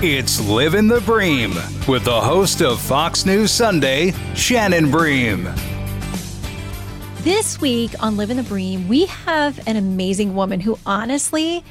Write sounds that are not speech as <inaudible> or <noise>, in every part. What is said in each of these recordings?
It's Living the Bream with the host of Fox News Sunday, Shannon Bream. This week on Living the Bream, we have an amazing woman who honestly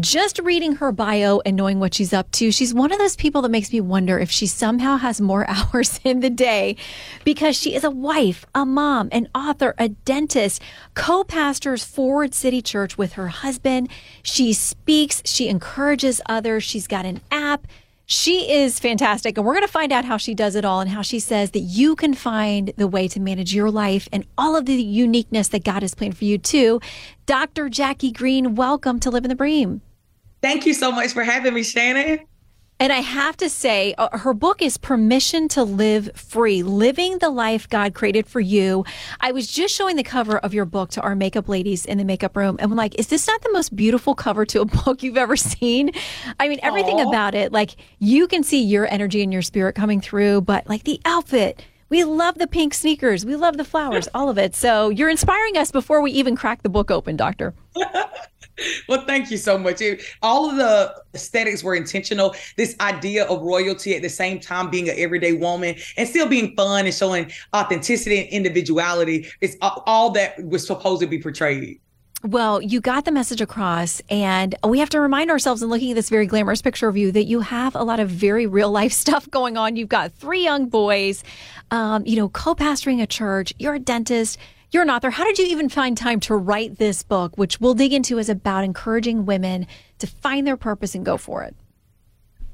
just reading her bio and knowing what she's up to, she's one of those people that makes me wonder if she somehow has more <laughs> hours in the day because she is a wife, a mom, an author, a dentist, co pastors Forward City Church with her husband. She speaks, she encourages others, she's got an app. She is fantastic. And we're going to find out how she does it all and how she says that you can find the way to manage your life and all of the uniqueness that God has planned for you, too. Dr. Jackie Greene, welcome to Living the Bream. Thank you so much for having me, Shannon. And I have to say, uh, her book is Permission to Live Free Living the Life God Created for You. I was just showing the cover of your book to our makeup ladies in the makeup room, and I'm like, is this not the most beautiful cover to a <laughs> book you've ever seen? I mean, everything Aww. about it, like, you can see your energy and your spirit coming through, but like the outfit, we love the pink sneakers. We love the flowers, <laughs> all of it. So you're inspiring us before we even crack the book open, Doctor. <laughs> <laughs> well, thank you so much. all of the aesthetics were intentional. This idea of royalty at the same time being an everyday woman and still being fun and showing authenticity and individuality is all that was supposed to be portrayed. Well, you got the message across, and we have to remind ourselves in looking at this very glamorous picture of you that you have a lot of very real life <laughs> stuff going on. You've got three young boys, um, you know, co pastoring a church, you're a dentist, you're an author. How did you even find time to write this book, which we'll dig into, is about encouraging women to find their purpose and go for it?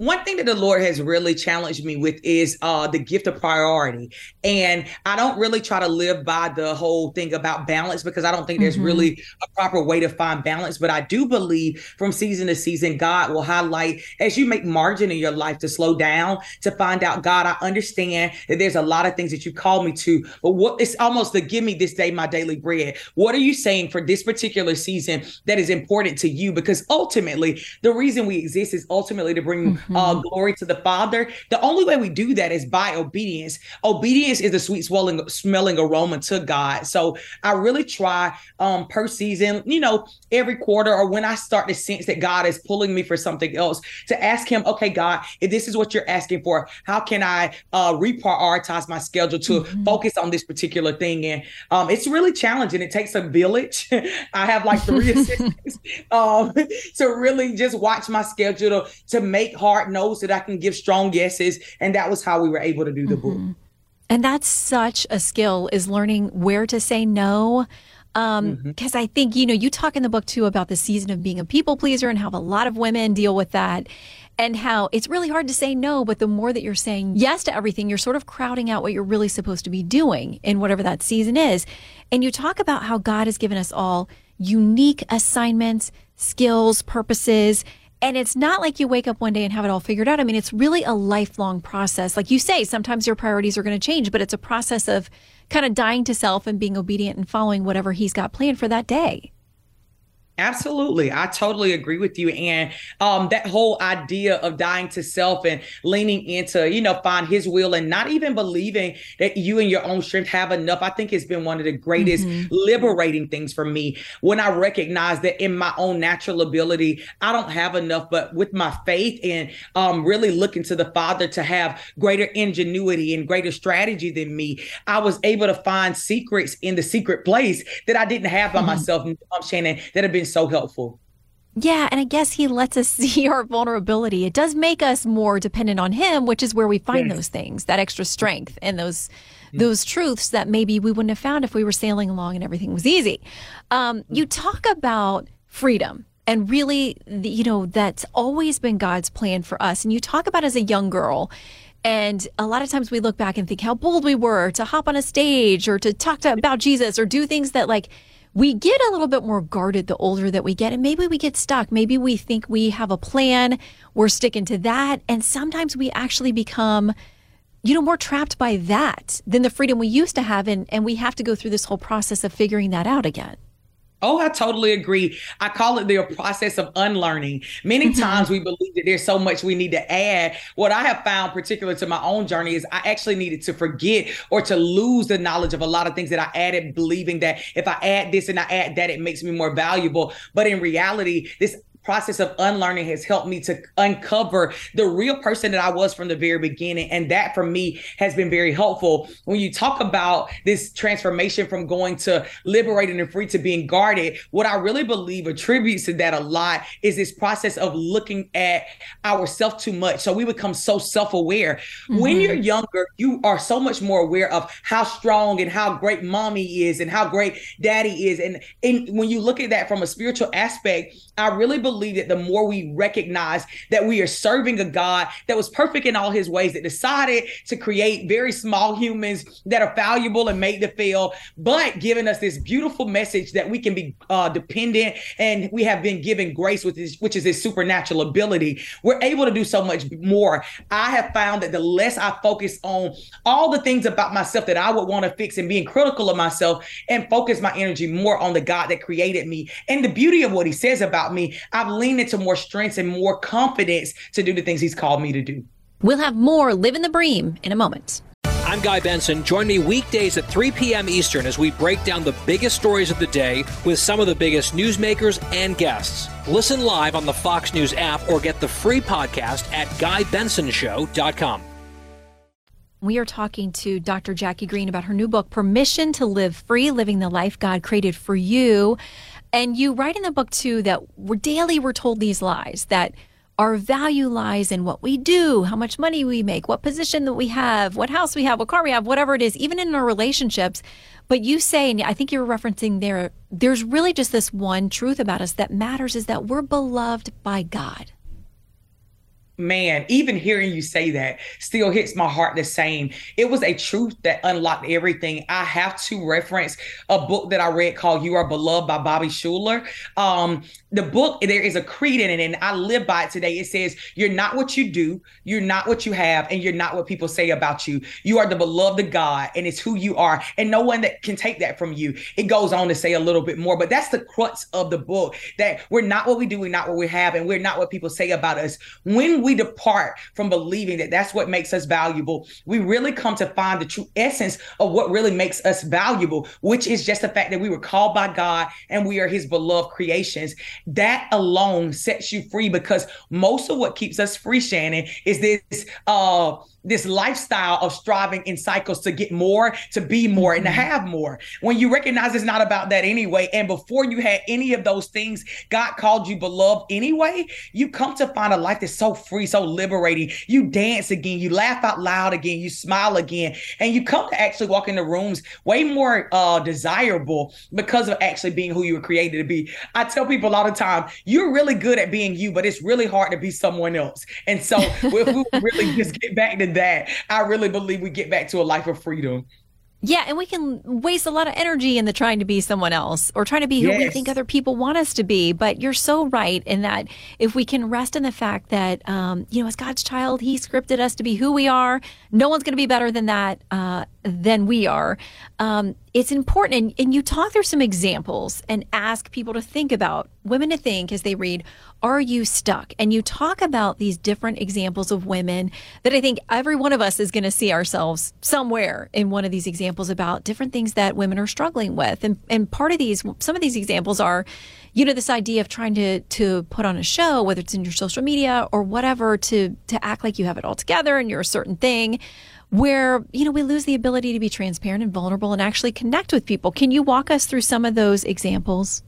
One thing that the Lord has really challenged me with is uh, the gift of priority. And I don't really try to live by the whole thing about balance because I don't think mm-hmm. there's really a proper way to find balance. But I do believe from season to season, God will highlight as you make margin in your life to slow down, to find out, God, I understand that there's a lot of things that you call me to, but what it's almost to give me this day my daily bread. What are you saying for this particular season that is important to you? Because ultimately, the reason we exist is ultimately to bring mm-hmm uh, mm-hmm. glory to the Father. The only way we do that is by obedience. Obedience is the sweet swelling, smelling aroma to God. So I really try um, per season, you know, every quarter or when I start to sense that God is pulling me for something else, to ask Him, okay, God, if this is what you're asking for, how can I uh, reprioritize my schedule to mm-hmm. focus on this particular thing? And um, it's really challenging. It takes a village. <laughs> I have like three <laughs> assistants um, <laughs> to really just watch my schedule to, to make hard heart knows that I can give strong yeses. And that was how we were able to do the mm-hmm. book. And that's such a skill is learning where to say no. Um, because mm-hmm. I think, you know, you talk in the book too about the season of being a people pleaser and how a lot of women deal with that and how it's really hard to say no, but the more that you're saying yes to everything, you're sort of crowding out what you're really supposed to be doing in whatever that season is. And you talk about how God has given us all unique assignments, skills, purposes, and it's not like you wake up one day and have it all figured out. I mean, it's really a lifelong process. Like you say, sometimes your priorities are going to change, but it's a process of kind of dying to self and being obedient and following whatever he's got planned for that day. Absolutely. I totally agree with you. And um, that whole idea of dying to self and leaning into, you know, find his will and not even believing that you and your own strength have enough, I think has been one of the greatest mm-hmm. liberating things for me when I recognize that in my own natural ability, I don't have enough, but with my faith and um, really looking to the Father to have greater ingenuity and greater strategy than me, I was able to find secrets in the secret place that I didn't have by mm-hmm. myself, um, Shannon, that have been so helpful. Yeah, and I guess he lets us <laughs> see our vulnerability. It does make us more dependent on him, which is where we find yes. those things, that extra strength and those mm-hmm. those truths that maybe we wouldn't have found if we were sailing along and everything was easy. Um, you talk about freedom and really, you know, that's always been God's plan for us. And you talk about as a young girl. And a lot of times we look back and think how bold we were to hop on a stage or to talk to, about Jesus or do things that like we get a little bit more guarded the older that we get, and maybe we get stuck. Maybe we think we have a plan, we're sticking to that, and sometimes we actually become you know, more trapped by that than the freedom we used to have. And, and we have to go through this whole process of figuring that out again. Oh, I totally agree. I call it the process of unlearning. Many mm-hmm. times we believe that there's so much we need to add. What I have found, particular to my own journey, is I actually needed to forget or to lose the knowledge of a lot of things that I added, believing that if I add this and I add that, it makes me more valuable. But in reality, this process of unlearning has helped me to uncover the real person that I was from the very beginning. And that for me has been very helpful. When you talk about this transformation from going to liberated and free to being guarded, what I really believe attributes to that a lot is this process of looking at ourselves too much. So we become so self aware. Mm-hmm. When you're younger, you are so much more aware of how strong and how great mommy is and how great daddy is. And, and when you look at that from a spiritual aspect, I really believe believe that the more we recognize that we are serving a God that was perfect in all his ways, that decided to create very small humans that are valuable and made to fail, but giving us this beautiful message that we can be uh, dependent and we have been given grace, with this, which is his supernatural ability. We're able to do so much more. I have found that the less I focus on all the things about myself that I would want to fix and being critical of myself and focus my energy more on the God that created me and the beauty of what he says about me, I've leaned into more strengths and more confidence to do the things he's called me to do. We'll have more Living the Bream in a moment. I'm Guy Benson. Join me weekdays at 3 p.m. Eastern as we break down the biggest stories of the day with some of the biggest newsmakers and guests. Listen live on the Fox News app or get the free podcast at GuyBensonShow.com. We are talking to Dr. Jackie Greene about her new book, Permission to Live Free Living the Life God Created for You. And you write in the book too that we're daily we're told these lies that our value lies in what we do, how much money we make, what position that we have, what house we have, what car we have, whatever it is, even in our relationships. But you say, and I think you're referencing there, there's really just this one truth about us that matters is that we're beloved by God man, even hearing you say that still hits my heart the same. It was a truth that unlocked everything. I have to reference a book that I read called You Are Beloved by Bobby Schuller. Um, the book, there is a creed in it, and I live by it today. It says, You're not what you do, you're not what you have, and you're not what people say about you. You are the beloved of God, and it's who you are, and no one that can take that from you. It goes on to say a little bit more, but that's the crux of the book that we're not what we do, we're not what we have, and we're not what people say about us. When we depart from believing that that's what makes us valuable, we really come to find the true essence of what really makes us valuable, which is just the fact that we were called by God and we are his beloved creations. That alone sets you free because most of what keeps us free, Shannon, is this uh this lifestyle of striving in cycles to get more, to be more, and to mm-hmm. have more. When you recognize it's not about that anyway, and before you had any of those things, God called you beloved anyway, you come to find a life that's so free, so liberating. You dance again, you laugh out loud again, you smile again, and you come to actually walk into rooms way more uh, desirable because of actually being who you were created to be. I tell people all the time, you're really good at being you, but it's really hard to be someone else. And so <laughs> if we really just get back to that, I really believe we get back to a life of freedom. Yeah, and we can waste a lot of energy in the trying to be someone else or trying to be who yes. we think other people want us to be. But you're so right in that if we can rest in the fact that, um, you know, as God's child, He scripted us to be who we are. No one's going to be better than that. Uh, than we are. Um, it's important, and, and you talk through some examples and ask people to think about women to think as they read, Are you stuck? And you talk about these different examples of women that I think every one of us is going to see ourselves somewhere in one of these examples about different things that women are struggling with. And, and part of these, some of these examples are, you know, this idea of trying to to put on a show, whether it's in your social media or whatever, to to act like you have it all together and you're a certain thing where, you know, we lose the ability to be transparent and vulnerable and actually connect with people. Can you walk us through some of those examples?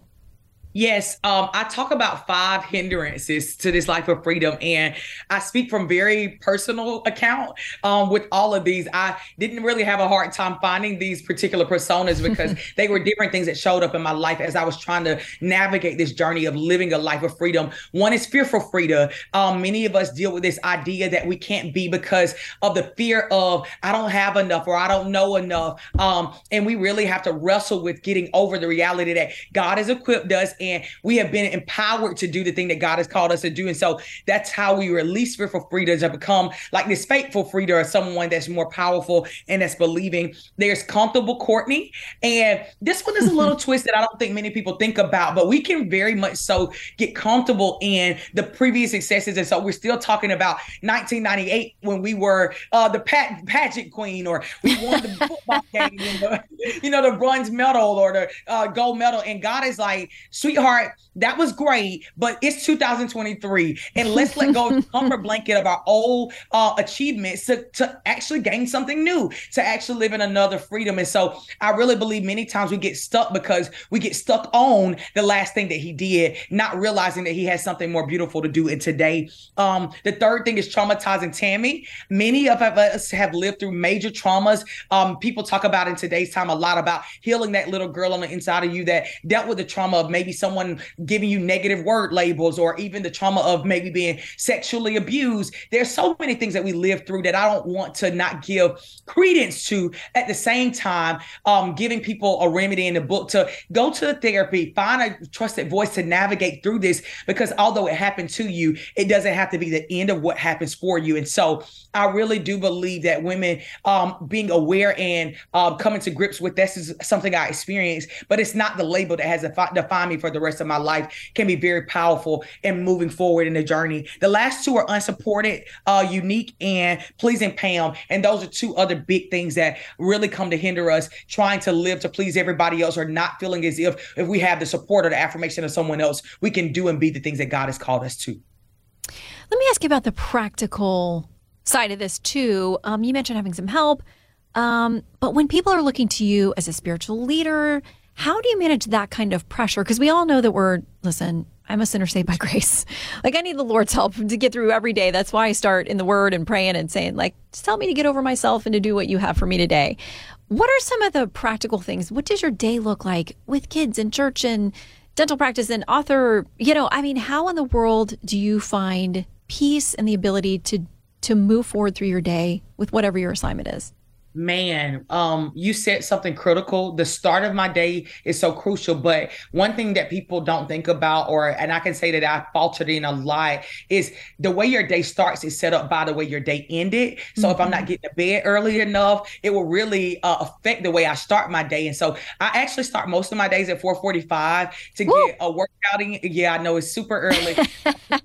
Yes, um, I talk about five hindrances to this life of freedom, and I speak from very personal account. Um, with all of these, I didn't really have a hard time finding these particular personas <laughs> because they were different things that showed up in my life as I was trying to navigate this journey of living a life of freedom. One is fearful freedom. Um, many of us deal with this idea that we can't be because of the fear of I don't have enough or I don't know enough, um, and we really have to wrestle with getting over the reality that God has equipped us and we have been empowered to do the thing that God has called us to do. And so that's how we release fearful freedom to become like this faithful freedom or someone that's more powerful and that's believing. There's comfortable Courtney. And this one is a little <laughs> twist that I don't think many people think about, but we can very much so get comfortable in the previous successes. And so we're still talking about 1998 when we were uh, the pat- pageant queen or we won the <laughs> football game, the, you know, the bronze medal or the uh, gold medal. And God is like, sweetheart, that was great, but it's 2023, and let's let go of the <laughs> comfort blanket of our old uh, achievements to, to actually gain something new, to actually live in another freedom. And so I really believe many times we get stuck because we get stuck on the last thing that he did, not realizing that he has something more beautiful to do in today. Um, the third thing is traumatizing Tammy. Many of us have lived through major traumas. Um, people talk about in today's time a lot about healing that little girl on the inside of you that dealt with the trauma of maybe someone giving you negative word labels or even the trauma of maybe being sexually abused. There's so many things that we live through that I don't want to not give credence to. At the same time, um, giving people a remedy in the book to go to therapy, find a trusted voice to navigate through this because although it happened to you, it doesn't have to be the end of what happens for you. And so I really do believe that women um, being aware and uh, coming to grips with this is something I experienced, but it's not the label that has defined me for the rest of my life can be very powerful in moving forward in the journey. The last two are unsupported, uh, unique, and pleasing Pam. And those are two other big things that really come to hinder us trying to live to please everybody else or not feeling as if if we have the support or the affirmation of someone else, we can do and be the things that God has called us to. Let me ask you about the practical side of this too. Um, you mentioned having some help. Um, but when people are looking to you as a spiritual leader, how do you manage that kind of pressure? Because we all know that we're, listen, I'm a sinner saved by <laughs> grace. Like I need the Lord's help to get through every day. That's why I start in the word and praying and saying, like, just help me to get over myself and to do what you have for me today. What are some of the practical things? What does your day look like with kids and church and dental practice and author? You know, I mean, how in the world do you find peace and the ability to to move forward through your day with whatever your assignment is? Man um you said something critical the start of my day is so crucial but one thing that people don't think about or and i can say that i faltered in a lot is the way your day starts is set up by the way your day ended so mm-hmm. if i'm not mm-hmm. getting to bed early enough it will really uh, affect the way i start my day and so i actually start most of my days at 4.45 to Woo! get a workout in yeah i know it's super early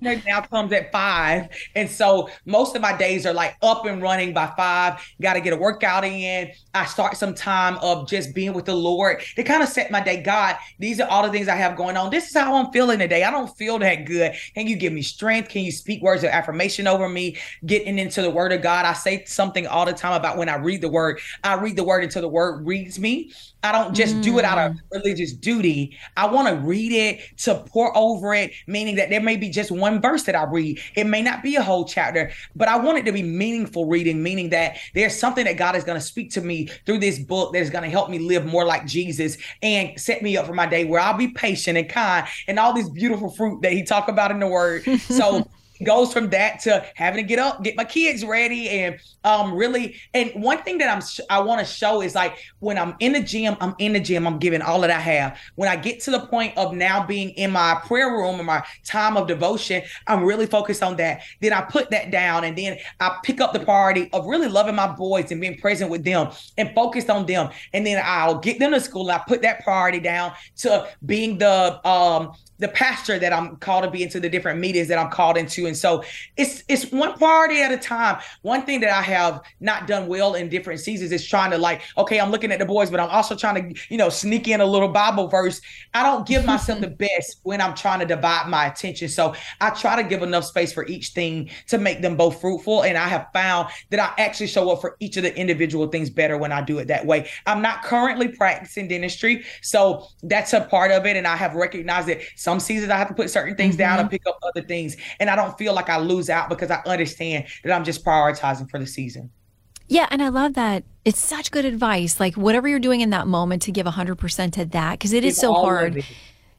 <laughs> now comes at five and so most of my days are like up and running by five got to get a workout in. I start some time of just being with the Lord to kind of set my day. God, these are all the things I have going on. This is how I'm feeling today. I don't feel that good. Can you give me strength? Can you speak words of affirmation over me? Getting into the word of God. I say something all the time about when I read the word. I read the word until the word reads me. I don't just mm. do it out of mm. religious duty. I want to read it to pour over it, meaning that there may be just one verse that I read. It may not be a whole chapter, but I want it to be meaningful reading, meaning that there's something that God is going to speak to me through this book that is going to help me live more like Jesus and set me up for my day where I'll be patient and kind and all this beautiful fruit that he talked about in the word. So <laughs> goes from that to having to get up, get my kids ready, and um really. And one thing that I'm sh- I want to show is like when I'm in the gym, I'm in the gym, I'm giving all that I have. When I get to the point of now being in my prayer room and my time of devotion, I'm really focused on that. Then I put that down, and then I pick up the priority of really loving my boys and being present with them and focused on them. And then I'll get them to school. I put that priority down to being the um the pastor that I'm called to be into the different meetings that I'm called into And so it's it's one priority at a time. One thing that I have not done well in different seasons is trying to like, okay, I'm looking at the boys, but I'm also trying to, you know, sneak in a little Bible verse. I don't give myself the <laughs> best when I'm trying to divide my attention. So I try to give enough space for each thing to make them both fruitful. And I have found that I actually show up for each of the individual things better when I do it that way. I'm not currently practicing dentistry. So that's a part of it. And I have recognized that some seasons I have to put certain things mm-hmm. down and pick up other things. And I don't feel like I lose out because I understand that I'm just prioritizing for the season. Yeah, and I love that. It's such good advice. Like whatever you're doing in that moment to give 100% to that because it is so hard.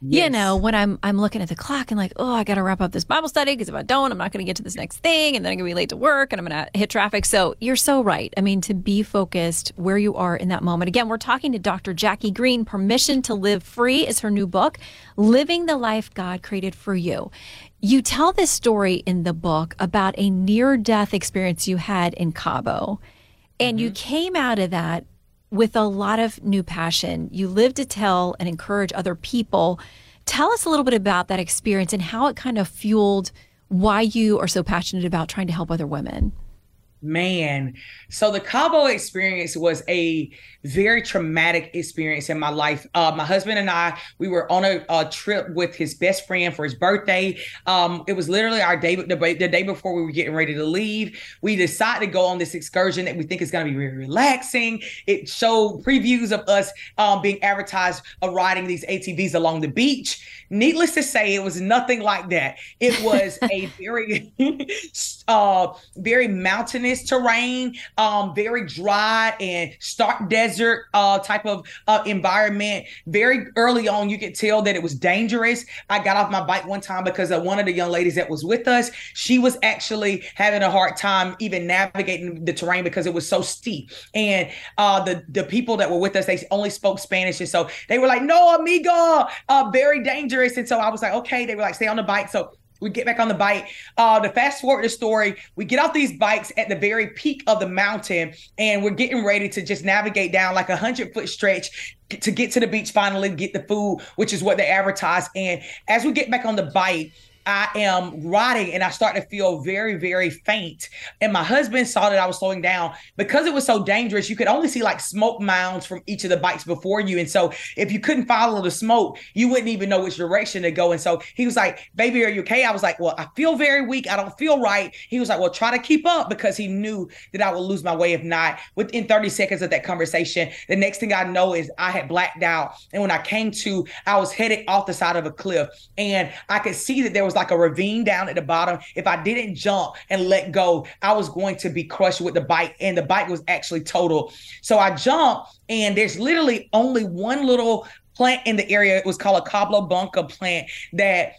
Yes. You know, when I'm I'm looking at the clock and like, oh, I got to wrap up this Bible study because if I don't, I'm not going to get to this next thing, and then I'm going to be late to work, and I'm going to hit traffic. So you're so right. I mean, to be focused where you are in that moment. Again, we're talking to Dr. Jackie Greene. Permission to Live Free is her new book, Living the Life God Created for You. You tell this story in the book about a near death experience you had in Cabo. And mm-hmm. you came out of that with a lot of new passion. You live to tell and encourage other people. Tell us a little bit about that experience and how it kind of fueled why you are so passionate about trying to help other women. Man, so the Cabo experience was a very traumatic experience in my life. Uh, my husband and I, we were on a, a, trip with his best friend for his birthday. Um, it was literally our day, the, the, day before we were getting ready to leave. We decided to go on this excursion that we think is going to be really relaxing. It showed previews of us um, being advertised of riding these ATVs along the beach. Needless to say, it was nothing like that. It was <laughs> a very, <laughs> uh, very mountainous terrain, um, very dry and stark desert uh, type of uh, environment. Very early on, you could tell that it was dangerous. I got off my bike one time because of one of the young ladies that was with us. She was actually having a hard time even navigating the terrain because it was so steep. And uh, the the people that were with us, they only spoke Spanish, and so they were like, "No, amigo, uh, very dangerous." dangerous. And so I was like, okay. They were like, stay on the bike. So we get back on the bike. Uh, to fast forward the story, we get off these bikes at the very peak of the mountain, and we're getting ready to just navigate down like a hundred foot stretch to get to the beach finally, get the food, which is what they advertise. And as we get back on the bike, I am riding and I start to feel very, very faint. And my husband saw that I was slowing down because it was so dangerous. You could only see like smoke mounds from each of the bikes before you. And so if you couldn't follow the smoke, you wouldn't even know which direction to go. And so he was like, Baby, are you okay? I was like, Well, I feel very weak. I don't feel right. He was like, Well, try to keep up because he knew that I would lose my way if not. Within 30 seconds of that conversation, the next thing I know is I had blacked out. And when I came to, I was headed off the side of a cliff and I could see that there was like a ravine down at the bottom. If I didn't jump and let go, I was going to be crushed with the bike, and the bike was actually total. So I jumped, and there's literally only one little plant in the area. It was called a Cabo Blanco plant that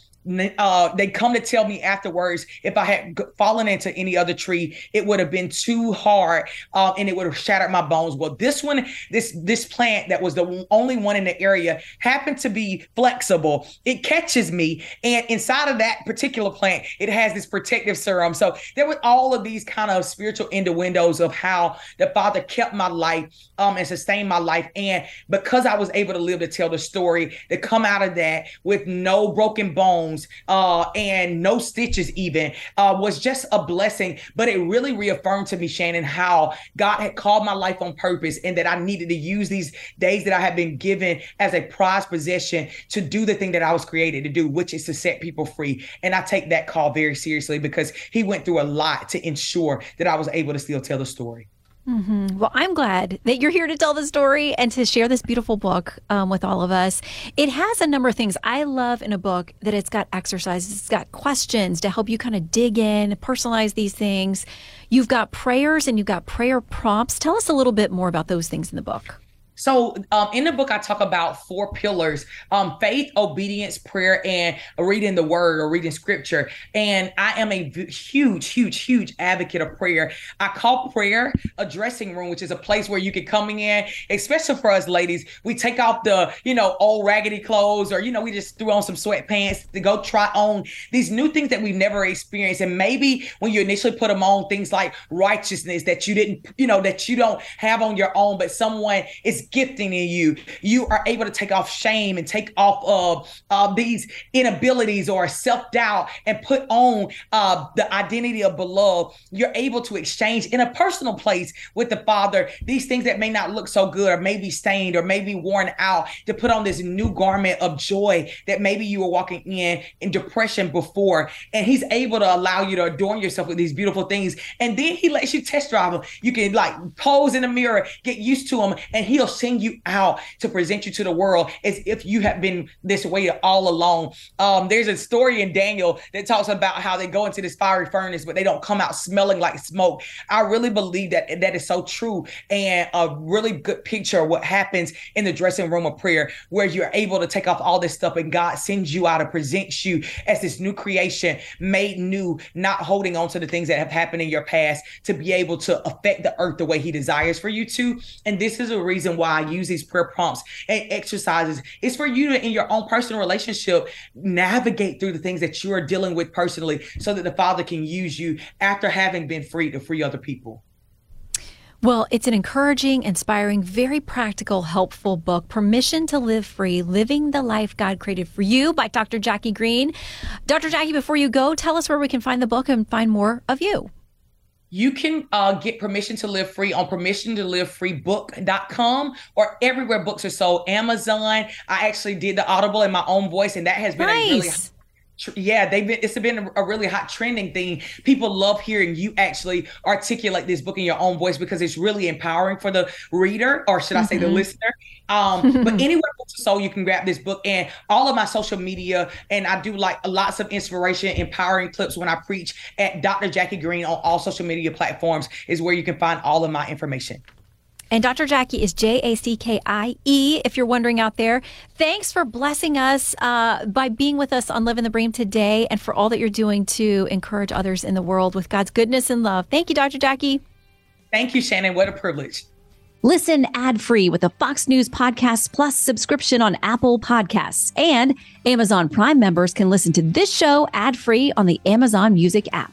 uh, they come to tell me afterwards if I had fallen into any other tree, it would have been too hard uh, and it would have shattered my bones. Well, this one, this this plant that was the only one in the area happened to be flexible. It catches me, and inside of that particular plant, it has this protective serum. So there were all of these kind of spiritual innuendos of how the Father kept my life um, and sustained my life, and because I was able to live to tell the story, to come out of that with no broken bones uh, and no stitches even uh, was just a blessing. But it really reaffirmed to me, Shannon, how God had called my life on purpose and that I needed to use these days that I had been given as a prized possession to do the thing that I was created to do, which is to set people free. And I take that call very seriously because he went through a lot to ensure that I was able to still tell the story. Mm-hmm. Well, I'm glad that you're here to tell the story and to share this beautiful book um, with all of us. It has a number of things I love in a book that it's got exercises, it's got questions to help you kind of dig in, personalize these things. You've got prayers and you've got prayer prompts. Tell us a little bit more about those things in the book. So um, in the book, I talk about four pillars: um, faith, obedience, prayer, and reading the Word or reading Scripture. And I am a huge, huge, huge advocate of prayer. I call prayer a dressing room, which is a place where you can come in, especially for us ladies. We take off the you know old raggedy clothes, or you know we just threw on some sweatpants to go try on these new things that we've never experienced. And maybe when you initially put them on, things like righteousness that you didn't, you know, that you don't have on your own, but someone is gifting in you. You are able to take off shame and take off of uh, these inabilities or self doubt and put on uh, the identity of beloved. You're able to exchange in a personal place with the Father these things that may not look so good or maybe stained or maybe worn out to put on this new garment of joy that maybe you were walking in in depression before. And He's able to allow you to adorn yourself with these beautiful things. And then He lets you test drive them. You can like pose in the mirror, get used to Him, and He'll send you out to present you to the world as if you have been this way all along. Um, there's a story in Daniel that talks about how they go into this fiery furnace, but they don't come out smelling like smoke. I really believe that that is so true and a really good picture of what happens in the dressing room of prayer, where you're able to take off all this stuff and God sends you out and presents you as this new creation, made new, not holding on to the things that have happened in your past to be able to affect the earth the way He desires for you to. And this is a reason why use these prayer prompts and exercises. It's for you to, in your own personal relationship, navigate through the things that you are dealing with personally so that the Father can use you after having been free to free other people. Well, it's an encouraging, inspiring, very practical, helpful book, Permission to Live Free Living the Life God Created for You by Dr. Jackie Greene. Dr. Jackie, before you go, tell us where we can find the book and find more of you. You can uh, get permission to live free on permission to live freebook.com or everywhere books are sold. Amazon. I actually did the Audible in my own voice, and that has been nice. a really yeah, they've been. It's been a really hot trending thing. People love hearing you actually articulate this book in your own voice because it's really empowering for the reader, or should I say, mm-hmm. the listener. Um, but <laughs> anywhere sold, you can grab this book and all of my social media. And I do like lots of inspiration, empowering clips when I preach at Dr. Jackie Greene on all social media platforms. Is where you can find all of my information. And Dr. Jackie is J A C K I E, if you're wondering out there. Thanks for blessing us uh, by being with us on Living the Bream today and for all that you're doing to encourage others in the world with God's goodness and love. Thank you, Dr. Jackie. Thank you, Shannon. What a privilege. Listen ad free with a Fox News Podcast Plus subscription on Apple Podcasts. And Amazon Prime members can listen to this show ad free on the Amazon Music app.